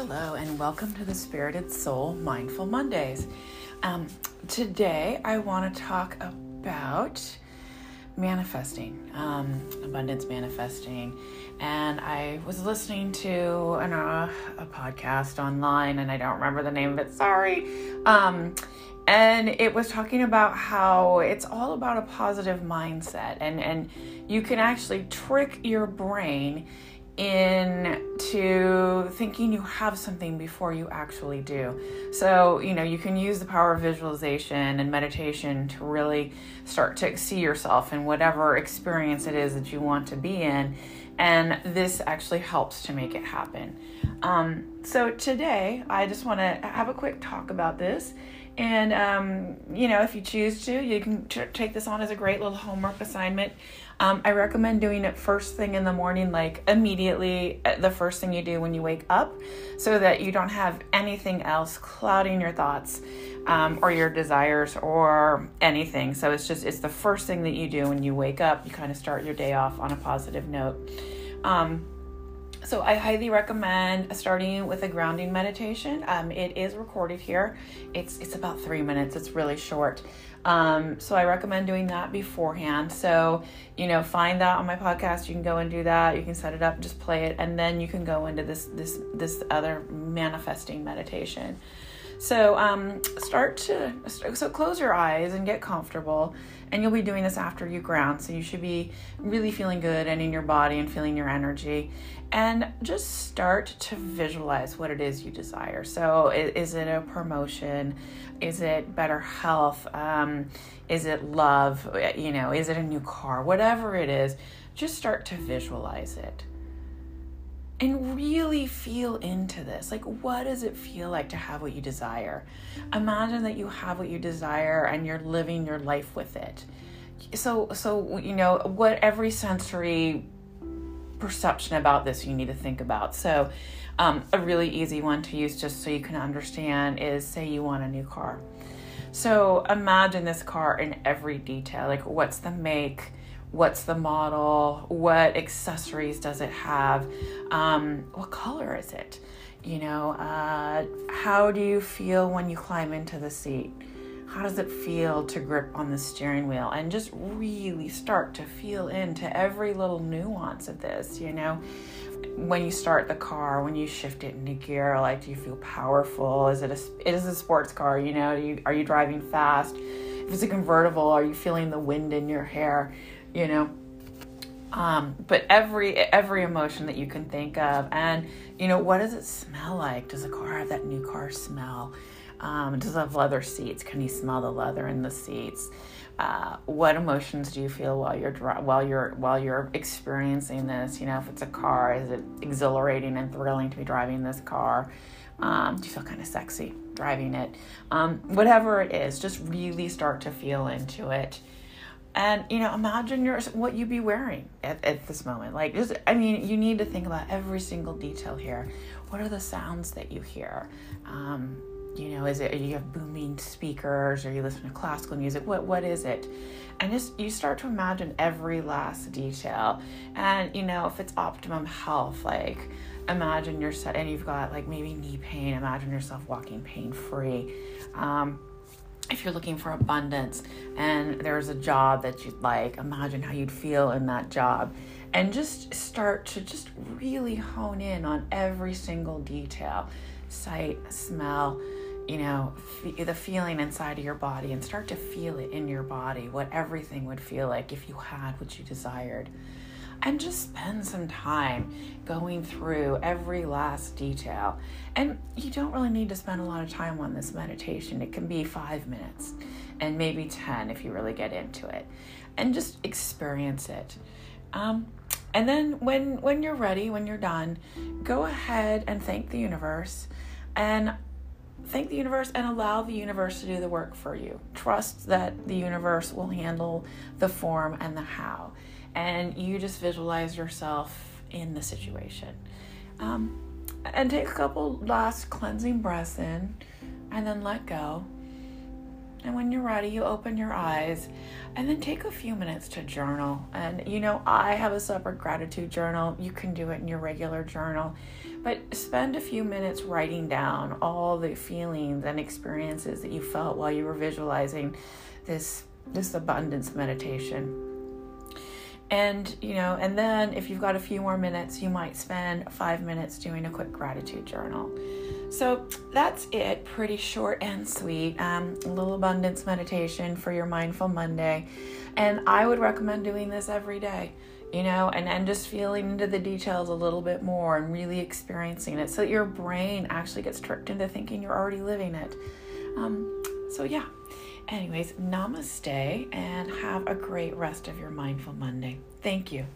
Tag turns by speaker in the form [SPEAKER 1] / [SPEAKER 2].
[SPEAKER 1] Hello, and welcome to the Spirited Soul Mindful Mondays. Um, today, I want to talk about manifesting, um, abundance manifesting. And I was listening to an, uh, a podcast online, and I don't remember the name of it, sorry. Um, and it was talking about how it's all about a positive mindset, and, and you can actually trick your brain into thinking you have something before you actually do. So, you know, you can use the power of visualization and meditation to really start to see yourself in whatever experience it is that you want to be in. And this actually helps to make it happen. Um, so, today I just want to have a quick talk about this. And, um, you know, if you choose to, you can t- take this on as a great little homework assignment. Um, I recommend doing it first thing in the morning, like immediately uh, the first thing you do when you wake up, so that you don't have anything else clouding your thoughts um, or your desires or anything. So it's just, it's the first thing that you do when you wake up. You kind of start your day off on a positive note. Um, so I highly recommend starting with a grounding meditation. Um, it is recorded here. It's it's about three minutes. It's really short. Um, so I recommend doing that beforehand. So you know, find that on my podcast. You can go and do that. You can set it up, just play it, and then you can go into this this this other manifesting meditation. So um, start to so close your eyes and get comfortable, and you'll be doing this after you ground. So you should be really feeling good and in your body and feeling your energy, and just start to visualize what it is you desire. So is it a promotion? Is it better health? Um, is it love? You know, is it a new car? Whatever it is, just start to visualize it and really feel into this. Like, what does it feel like to have what you desire? Imagine that you have what you desire and you're living your life with it. So, so you know what every sensory perception about this you need to think about. So, um, a really easy one to use just so you can understand is say you want a new car. So, imagine this car in every detail. Like, what's the make? What's the model what accessories does it have um, what color is it? You know uh, how do you feel when you climb into the seat? How does it feel to grip on the steering wheel? And just really start to feel into every little nuance of this you know? When you start the car when you shift it into gear like do you feel powerful? Is it a it is a sports car you know? You, are you driving fast? If it's a convertible are you feeling the wind in your hair you know? Um, but every every emotion that you can think of. And you know what does it smell like? Does a car have that new car smell? Um, does it have leather seats? Can you smell the leather in the seats? Uh, what emotions do you feel while you're while you're while you're experiencing this? You know if it's a car is it exhilarating and thrilling to be driving this car? Um, do you feel kind of sexy driving it? Um, whatever it is just really start to feel into it and you know imagine your what you'd be wearing at, at this moment. Like just i mean you need to think about every single detail here. What are the sounds that you hear? Um, you know is it you have booming speakers or you listen to classical music? What what is it? And just you start to imagine every last detail. And you know if it's optimum health like imagine yourself and you've got like maybe knee pain imagine yourself walking pain free um, if you're looking for abundance and there's a job that you'd like, imagine how you'd feel in that job. And just start to just really hone in on every single detail sight, smell, you know, f- the feeling inside of your body, and start to feel it in your body, what everything would feel like if you had what you desired and just spend some time going through every last detail. And you don't really need to spend a lot of time on this meditation. It can be five minutes and maybe 10 if you really get into it. And just experience it. Um, and then when when you're ready, when you're done, go ahead and thank the universe and thank the universe and allow the universe to do the work for you. Trust that the universe will handle the form and the how and you just visualize yourself in the situation. Um, and take a couple last cleansing breaths in and then let go. And when you're ready, you open your eyes and then take a few minutes to journal. And you know, I have a separate gratitude journal. You can do it in your regular journal. But spend a few minutes writing down all the feelings and experiences that you felt while you were visualizing this this abundance meditation. And, you know, and then if you've got a few more minutes, you might spend five minutes doing a quick gratitude journal. So that's it, pretty short and sweet. Um, a little abundance meditation for your Mindful Monday. And I would recommend doing this every day, you know, and, and just feeling into the details a little bit more and really experiencing it so that your brain actually gets tricked into thinking you're already living it. Um, so, yeah. Anyways, namaste and have a great rest of your Mindful Monday. Thank you.